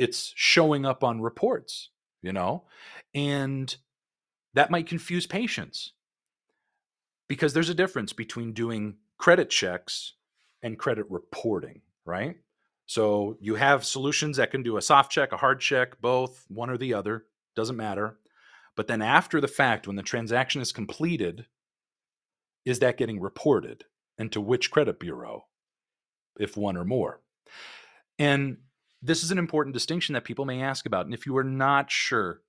it's showing up on reports, you know, and that might confuse patients because there's a difference between doing credit checks and credit reporting, right? So you have solutions that can do a soft check, a hard check, both, one or the other, doesn't matter. But then after the fact, when the transaction is completed, is that getting reported and to which credit bureau, if one or more? And this is an important distinction that people may ask about. And if you are not sure,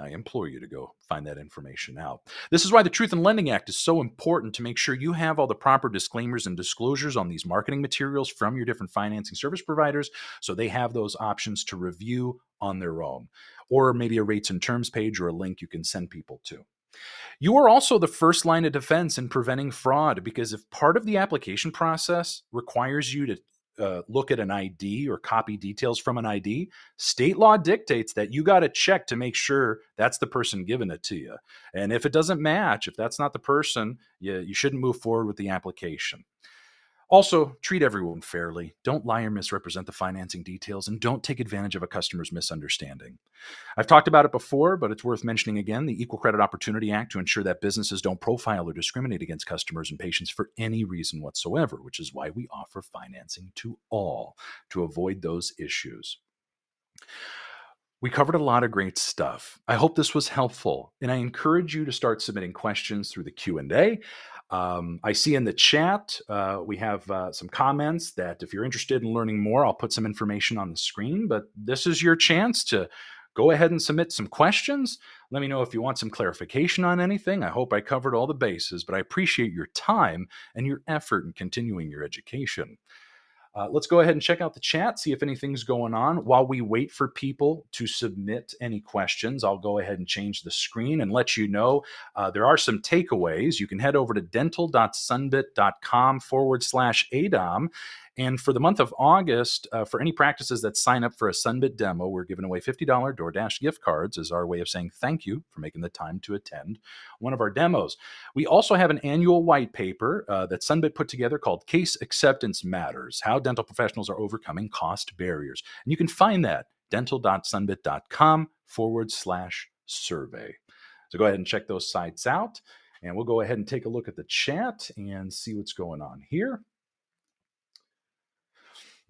I implore you to go find that information out. This is why the Truth in Lending Act is so important to make sure you have all the proper disclaimers and disclosures on these marketing materials from your different financing service providers so they have those options to review on their own, or maybe a rates and terms page or a link you can send people to. You are also the first line of defense in preventing fraud because if part of the application process requires you to uh, look at an ID or copy details from an ID, state law dictates that you got to check to make sure that's the person giving it to you. And if it doesn't match, if that's not the person, you, you shouldn't move forward with the application. Also, treat everyone fairly. Don't lie or misrepresent the financing details, and don't take advantage of a customer's misunderstanding. I've talked about it before, but it's worth mentioning again the Equal Credit Opportunity Act to ensure that businesses don't profile or discriminate against customers and patients for any reason whatsoever, which is why we offer financing to all to avoid those issues. We covered a lot of great stuff. I hope this was helpful, and I encourage you to start submitting questions through the Q&A. Um, I see in the chat uh, we have uh, some comments that if you're interested in learning more, I'll put some information on the screen. But this is your chance to go ahead and submit some questions. Let me know if you want some clarification on anything. I hope I covered all the bases, but I appreciate your time and your effort in continuing your education. Uh, let's go ahead and check out the chat, see if anything's going on. While we wait for people to submit any questions, I'll go ahead and change the screen and let you know uh, there are some takeaways. You can head over to dental.sunbit.com forward slash ADOM And for the month of August, uh, for any practices that sign up for a Sunbit demo, we're giving away $50 DoorDash gift cards as our way of saying thank you for making the time to attend one of our demos. We also have an annual white paper uh, that Sunbit put together called Case Acceptance Matters How Dental Professionals Are Overcoming Cost Barriers. And you can find that dental.sunbit.com forward slash survey. So go ahead and check those sites out. And we'll go ahead and take a look at the chat and see what's going on here.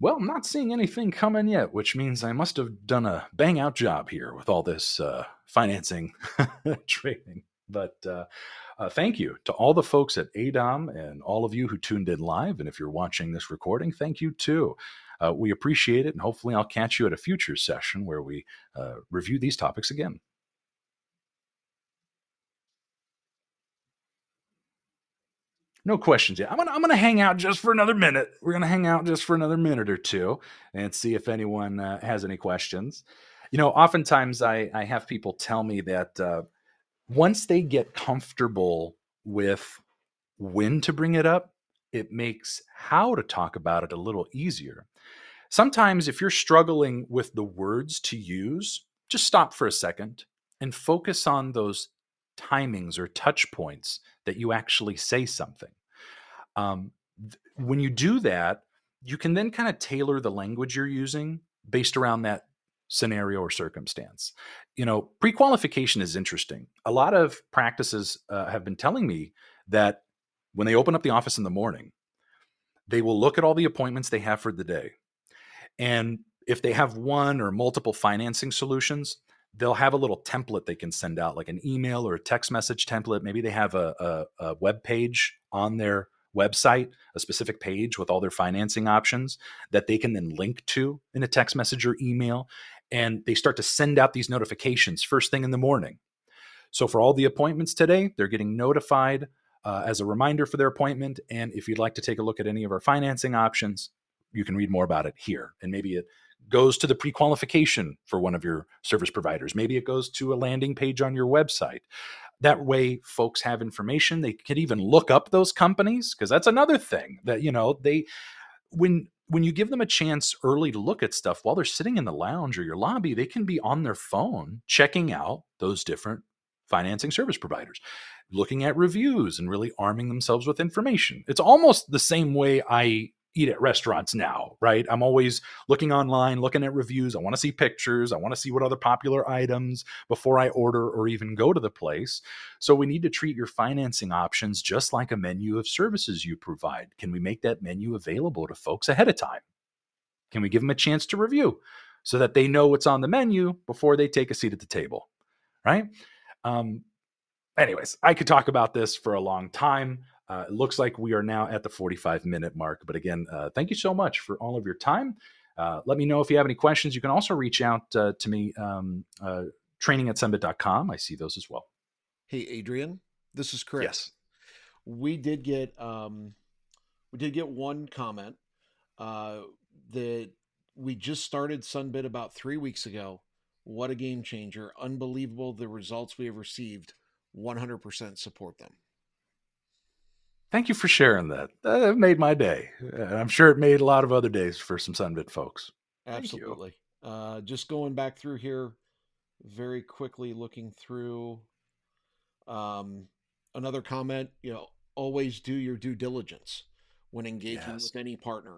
Well, I'm not seeing anything coming yet, which means I must have done a bang out job here with all this uh, financing [LAUGHS] trading. But uh, uh, thank you to all the folks at ADOM and all of you who tuned in live. And if you're watching this recording, thank you too. Uh, we appreciate it. And hopefully, I'll catch you at a future session where we uh, review these topics again. No questions yet. I'm gonna I'm gonna hang out just for another minute. We're gonna hang out just for another minute or two and see if anyone uh, has any questions. You know, oftentimes I I have people tell me that uh, once they get comfortable with when to bring it up, it makes how to talk about it a little easier. Sometimes if you're struggling with the words to use, just stop for a second and focus on those timings or touch points that you actually say something. Um, th- when you do that, you can then kind of tailor the language you're using based around that scenario or circumstance. You know, pre qualification is interesting. A lot of practices uh, have been telling me that when they open up the office in the morning, they will look at all the appointments they have for the day. And if they have one or multiple financing solutions, they'll have a little template they can send out, like an email or a text message template. Maybe they have a, a, a web page on their website, a specific page with all their financing options that they can then link to in a text message or email. And they start to send out these notifications first thing in the morning. So for all the appointments today, they're getting notified uh, as a reminder for their appointment. And if you'd like to take a look at any of our financing options, you can read more about it here. And maybe it goes to the pre qualification for one of your service providers. Maybe it goes to a landing page on your website. That way, folks have information. They could even look up those companies because that's another thing that, you know, they, when, when you give them a chance early to look at stuff while they're sitting in the lounge or your lobby, they can be on their phone checking out those different financing service providers, looking at reviews and really arming themselves with information. It's almost the same way I eat at restaurants now, right? I'm always looking online, looking at reviews. I want to see pictures. I want to see what other popular items before I order or even go to the place. So we need to treat your financing options just like a menu of services you provide. Can we make that menu available to folks ahead of time? Can we give them a chance to review so that they know what's on the menu before they take a seat at the table, right? Um, anyways, I could talk about this for a long time. Uh, it looks like we are now at the 45 minute mark. But again, uh, thank you so much for all of your time. Uh, let me know if you have any questions. You can also reach out uh, to me, um, uh, training at sunbit.com. I see those as well. Hey, Adrian, this is Chris. Yes. We did get um, we did get one comment uh, that we just started Sunbit about three weeks ago. What a game changer! Unbelievable the results we have received. 100% support them. Thank you for sharing that. That made my day. I'm sure it made a lot of other days for some Sunbit folks. Absolutely. Uh, just going back through here very quickly, looking through um, another comment, you know, always do your due diligence when engaging yes. with any partner.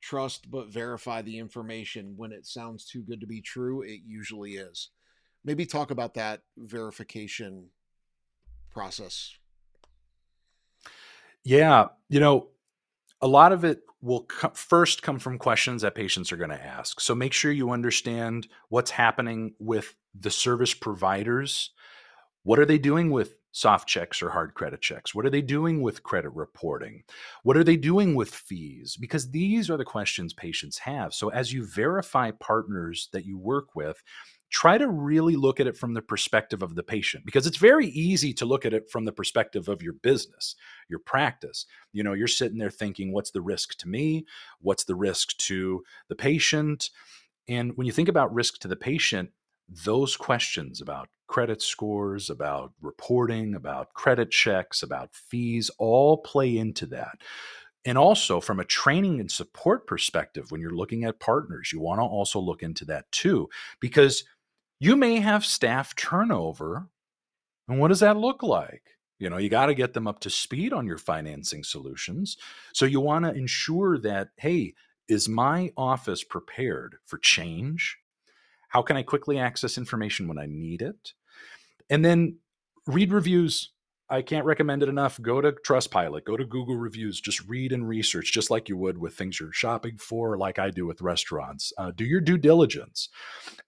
Trust but verify the information. When it sounds too good to be true, it usually is. Maybe talk about that verification process yeah, you know, a lot of it will co- first come from questions that patients are going to ask. So make sure you understand what's happening with the service providers. What are they doing with soft checks or hard credit checks? What are they doing with credit reporting? What are they doing with fees? Because these are the questions patients have. So as you verify partners that you work with, try to really look at it from the perspective of the patient because it's very easy to look at it from the perspective of your business, your practice. You know, you're sitting there thinking, what's the risk to me? What's the risk to the patient? And when you think about risk to the patient, those questions about credit scores, about reporting, about credit checks, about fees all play into that. And also, from a training and support perspective, when you're looking at partners, you want to also look into that too, because you may have staff turnover. And what does that look like? You know, you got to get them up to speed on your financing solutions. So you want to ensure that, hey, is my office prepared for change? How can I quickly access information when I need it? And then read reviews. I can't recommend it enough. Go to Trustpilot, go to Google reviews, just read and research, just like you would with things you're shopping for, like I do with restaurants. Uh, do your due diligence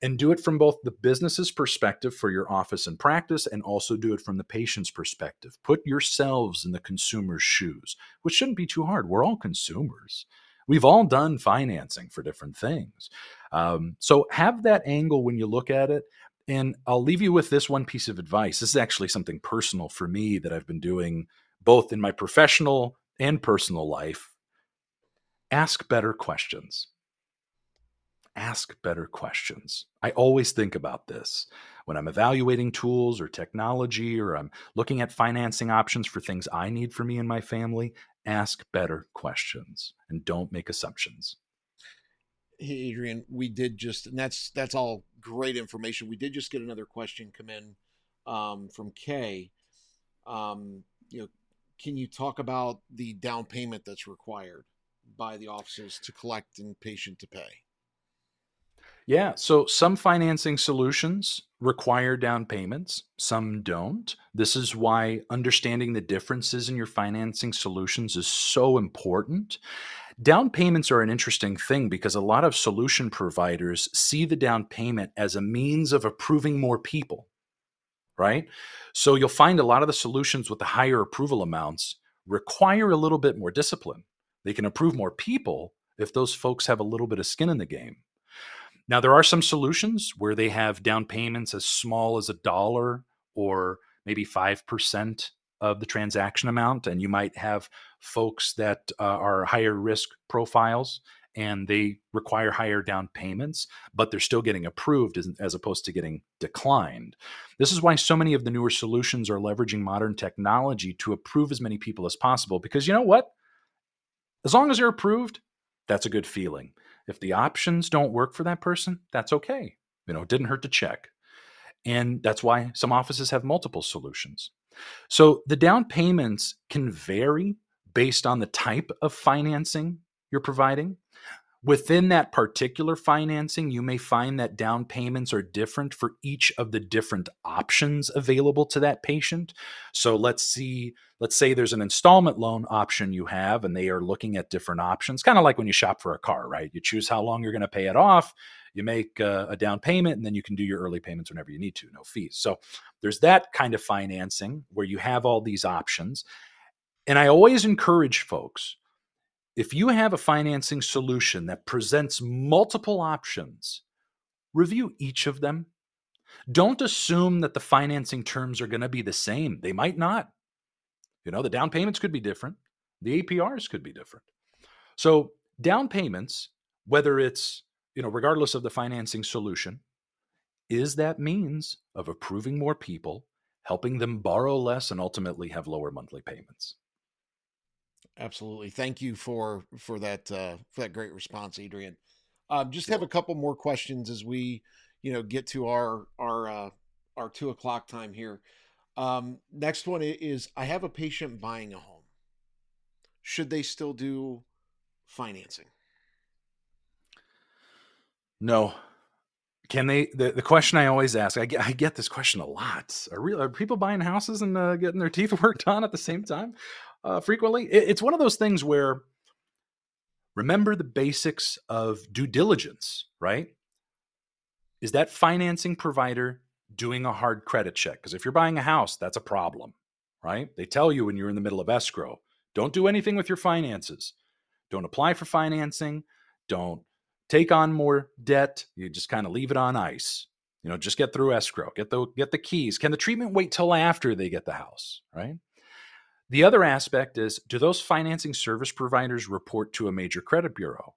and do it from both the business's perspective for your office and practice, and also do it from the patient's perspective. Put yourselves in the consumer's shoes, which shouldn't be too hard. We're all consumers. We've all done financing for different things. Um, so have that angle when you look at it. And I'll leave you with this one piece of advice. This is actually something personal for me that I've been doing both in my professional and personal life. Ask better questions. Ask better questions. I always think about this when I'm evaluating tools or technology or I'm looking at financing options for things I need for me and my family. Ask better questions and don't make assumptions. Hey, Adrian, we did just, and that's that's all great information. We did just get another question come in um, from Kay. Um, you know, can you talk about the down payment that's required by the offices to collect and patient to pay? Yeah, so some financing solutions require down payments, some don't. This is why understanding the differences in your financing solutions is so important. Down payments are an interesting thing because a lot of solution providers see the down payment as a means of approving more people, right? So you'll find a lot of the solutions with the higher approval amounts require a little bit more discipline. They can approve more people if those folks have a little bit of skin in the game. Now, there are some solutions where they have down payments as small as a dollar or maybe 5% of the transaction amount. And you might have folks that uh, are higher risk profiles and they require higher down payments, but they're still getting approved as, as, opposed to getting declined. This is why so many of the newer solutions are leveraging modern technology to approve as many people as possible. Because you know what? As long as they're approved, that's a good feeling. If the options don't work for that person, that's okay. You know, it didn't hurt to check. And that's why some offices have multiple solutions. So the down payments can vary based on the type of financing you're providing. Within that particular financing, you may find that down payments are different for each of the different options available to that patient. So let's see, let's say there's an installment loan option you have, and they are looking at different options, kind of like when you shop for a car, right? You choose how long you're going to pay it off, you make a, a down payment, and then you can do your early payments whenever you need to, no fees. So there's that kind of financing where you have all these options. And I always encourage folks if you have a financing solution that presents multiple options, review each of them. Don't assume that the financing terms are going to be the same. They might not. You know, the down payments could be different, the APRs could be different. So, down payments, whether it's, you know, regardless of the financing solution, is that means of approving more people, helping them borrow less, and ultimately have lower monthly payments. Absolutely. Thank you for for that uh, for that great response, Adrian. Um, just have a couple more questions as we, you know, get to our our uh, our two o'clock time here. Um, next one is: I have a patient buying a home. Should they still do financing? No. Can they? The, the question I always ask, I get, I get this question a lot. Are, real, are people buying houses and uh, getting their teeth [LAUGHS] worked on at the same time? Uh, frequently. It, it's one of those things where remember the basics of due diligence, right? Is that financing provider doing a hard credit check? Because if you're buying a house, that's a problem, right? They tell you when you're in the middle of escrow don't do anything with your finances. Don't apply for financing. Don't take on more debt. You just kind of leave it on ice. You know, just get through escrow, get the get the keys. Can the treatment wait till after they get the house, right? The other aspect is do those financing service providers report to a major credit bureau?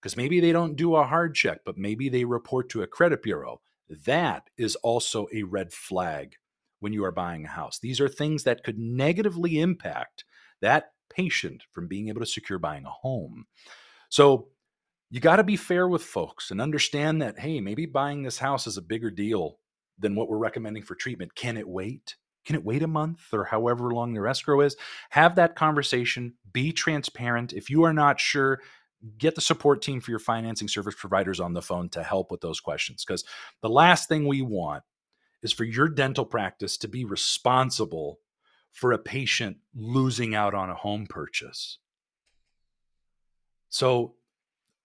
Because maybe they don't do a hard check, but maybe they report to a credit bureau. That is also a red flag when you are buying a house. These are things that could negatively impact that patient from being able to secure buying a home. So you got to be fair with folks and understand that, hey, maybe buying this house is a bigger deal than what we're recommending for treatment. Can it wait? Can it wait a month or however long their escrow is? Have that conversation. Be transparent. If you are not sure, get the support team for your financing service providers on the phone to help with those questions. Because the last thing we want is for your dental practice to be responsible for a patient losing out on a home purchase. So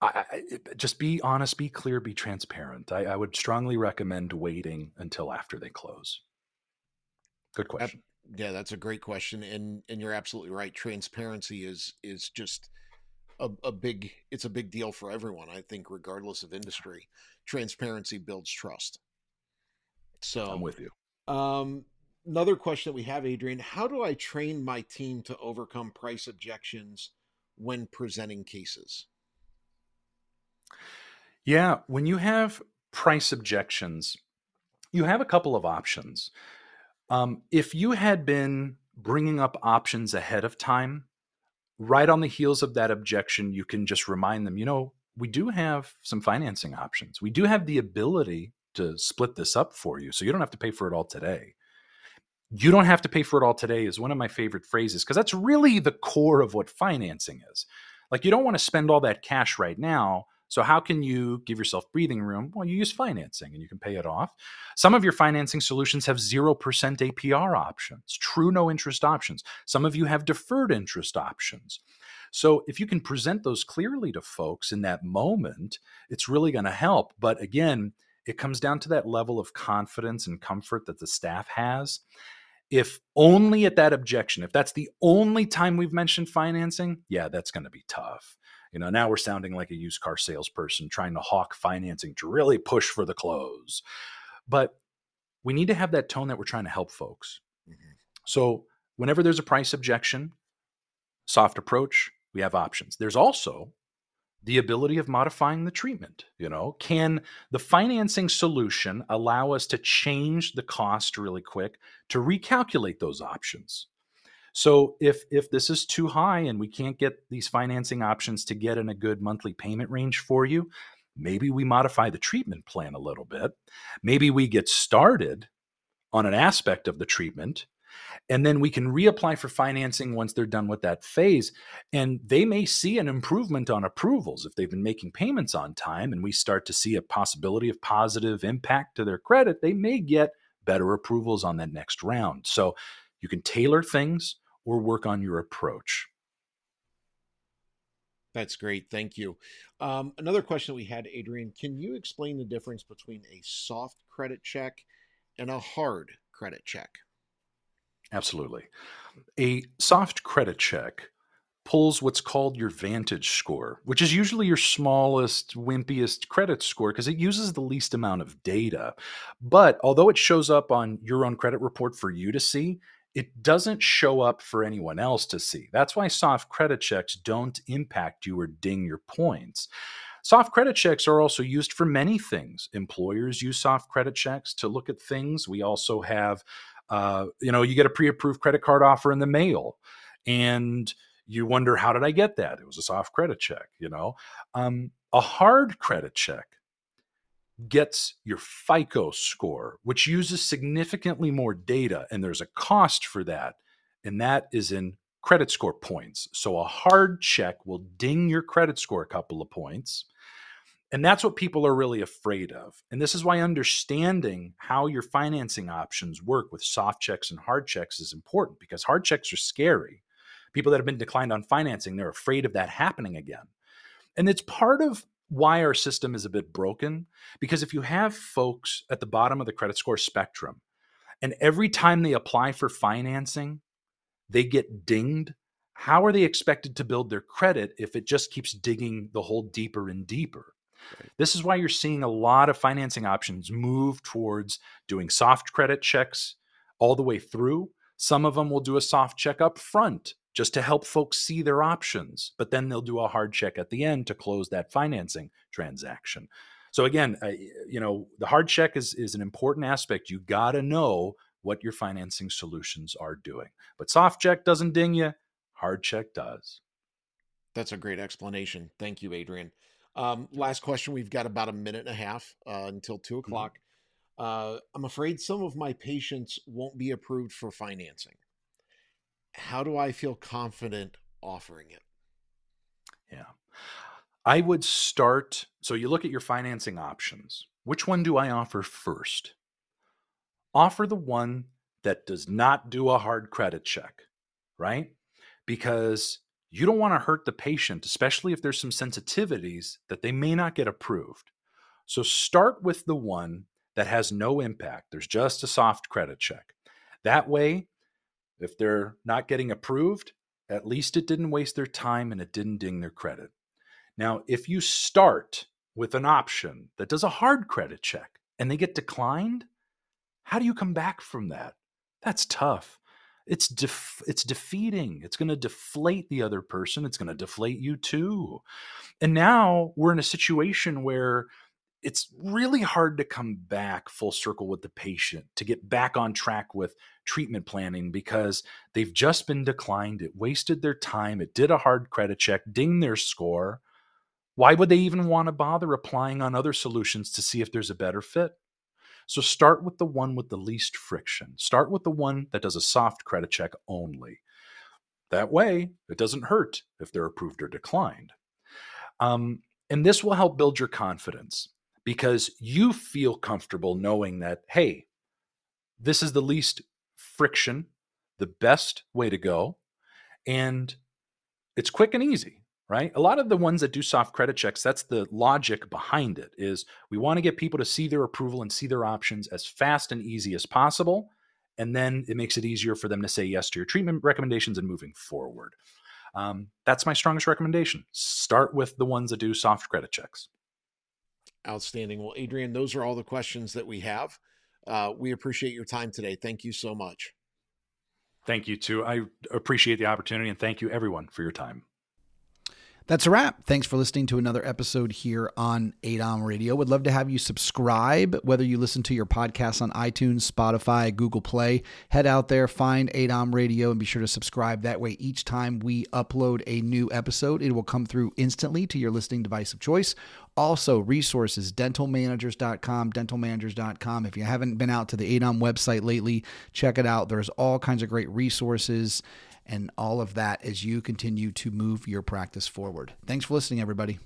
I, I, just be honest, be clear, be transparent. I, I, would strongly recommend waiting until after they close. Good question. Yeah, that's a great question, and and you're absolutely right. Transparency is is just a, a big it's a big deal for everyone. I think, regardless of industry, transparency builds trust. So I'm with you. Um, another question that we have, Adrian: How do I train my team to overcome price objections when presenting cases? Yeah, when you have price objections, you have a couple of options. Um, if you had been bringing up options ahead of time, right on the heels of that objection, you can just remind them, you know, we do have some financing options. We do have the ability to split this up for you. So you don't have to pay for it all today. You don't have to pay for it all today is one of my favorite phrases because that's really the core of what financing is. Like, you don't want to spend all that cash right now so, how can you give yourself breathing room? Well, you use financing and you can pay it off. Some of your financing solutions have 0% APR options, true no interest options. Some of you have deferred interest options. So, if you can present those clearly to folks in that moment, it's really going to help. But again, it comes down to that level of confidence and comfort that the staff has. If only at that objection, if that's the only time we've mentioned financing, yeah, that's going to be tough. You know, now we're sounding like a used car salesperson trying to hawk financing to really push for the close. But we need to have that tone that we're trying to help folks. Mm-hmm. So, whenever there's a price objection, soft approach, we have options. There's also the ability of modifying the treatment. You know, can the financing solution allow us to change the cost really quick to recalculate those options? So if if this is too high and we can't get these financing options to get in a good monthly payment range for you, maybe we modify the treatment plan a little bit. Maybe we get started on an aspect of the treatment and then we can reapply for financing once they're done with that phase and they may see an improvement on approvals if they've been making payments on time and we start to see a possibility of positive impact to their credit they may get better approvals on that next round so you can tailor things or work on your approach. That's great. Thank you. Um, another question we had, Adrian, can you explain the difference between a soft credit check and a hard credit check? Absolutely. A soft credit check pulls what's called your Vantage score, which is usually your smallest, wimpiest credit score because it uses the least amount of data. But although it shows up on your own credit report for you to see, it doesn't show up for anyone else to see. That's why soft credit checks don't impact you or ding your points. Soft credit checks are also used for many things. Employers use soft credit checks to look at things. We also have, uh, you know, you get a pre approved credit card offer in the mail and you wonder, how did I get that? It was a soft credit check, you know. Um, a hard credit check gets your FICO score, which uses significantly more data, and there's a cost for that. And that is in credit score points. So a hard check will ding your credit score a couple of points. And that's what people are really afraid of. And this is why understanding how your financing options work with soft checks and hard checks is important because hard checks are scary. People that have been declined on financing, they're afraid of that happening again. And it's part of why our system is a bit broken because if you have folks at the bottom of the credit score spectrum and every time they apply for financing they get dinged how are they expected to build their credit if it just keeps digging the hole deeper and deeper right. this is why you're seeing a lot of financing options move towards doing soft credit checks all the way through some of them will do a soft check up front just to help folks see their options. But then they'll do a hard check at the end to close that financing transaction. So again, uh, you know, the hard check is is an important aspect. You got to know what your financing solutions are doing. But soft check doesn't ding you. hard check does. That's a great explanation. Thank you, Adrian. Um, last question. We've got about a minute and a half uh, until two Mm-hmm. o'clock. Uh, I'm afraid some of my patients won't be approved for financing. How do I feel confident offering it? Yeah. I would start. So you look at your financing options. Which one do I offer first? Offer the one that does not do a hard credit check, right? Because you don't want to hurt the patient, especially if there's some sensitivities that they may not get approved. So start with the one that has no impact. There's just a soft credit check. That way, if they're not getting approved, at least it didn't waste their time and it didn't ding their credit. Now, if you start with an option that does a hard credit check and they get declined, how do you come back from that? That's tough. It's def- it's defeating. It's going to deflate the other person. It's going to deflate you too. And now we're in a situation where it's really hard to come back full circle with the patient to get back on track with treatment planning because they've just been declined. It wasted their time. It did a hard credit check, dinged their score. Why would they even want to bother applying on other solutions to see if there's a better fit? So start with the one with the least friction. Start with the one that does a soft credit check only. That way, it doesn't hurt if they're approved or declined. Um, and this will help build your confidence because you feel comfortable knowing that, hey, this is the least friction, the best way to go, and it's quick and easy right? A lot of the ones that do soft credit checks that's the logic behind it is we want to get people to see their approval and see their options as fast and easy as possible and then it makes it easier for them to say yes to your treatment recommendations and moving forward. Um, that's my strongest recommendation. Start with the ones that do soft credit checks Outstanding. Well, Adrian, those are all the questions that we have. Uh, we appreciate your time today. Thank you so much. thank you too i appreciate the opportunity and thank you everyone for your time That's a wrap. Thanks for listening to another episode here on ADOM Radio. Would love to have you subscribe, whether you listen to your podcasts on iTunes, Spotify, Google Play. Head out there, find ADOM Radio, and be sure to subscribe. That way, each time we upload a new episode, it will come through instantly to your listening device of choice. Also, resources, dentalmanagers.com, dentalmanagers.com. If you haven't been out to the ADOM website lately, check it out. There's all kinds of great resources and all of that as you continue to move your practice forward. Thanks for listening, everybody.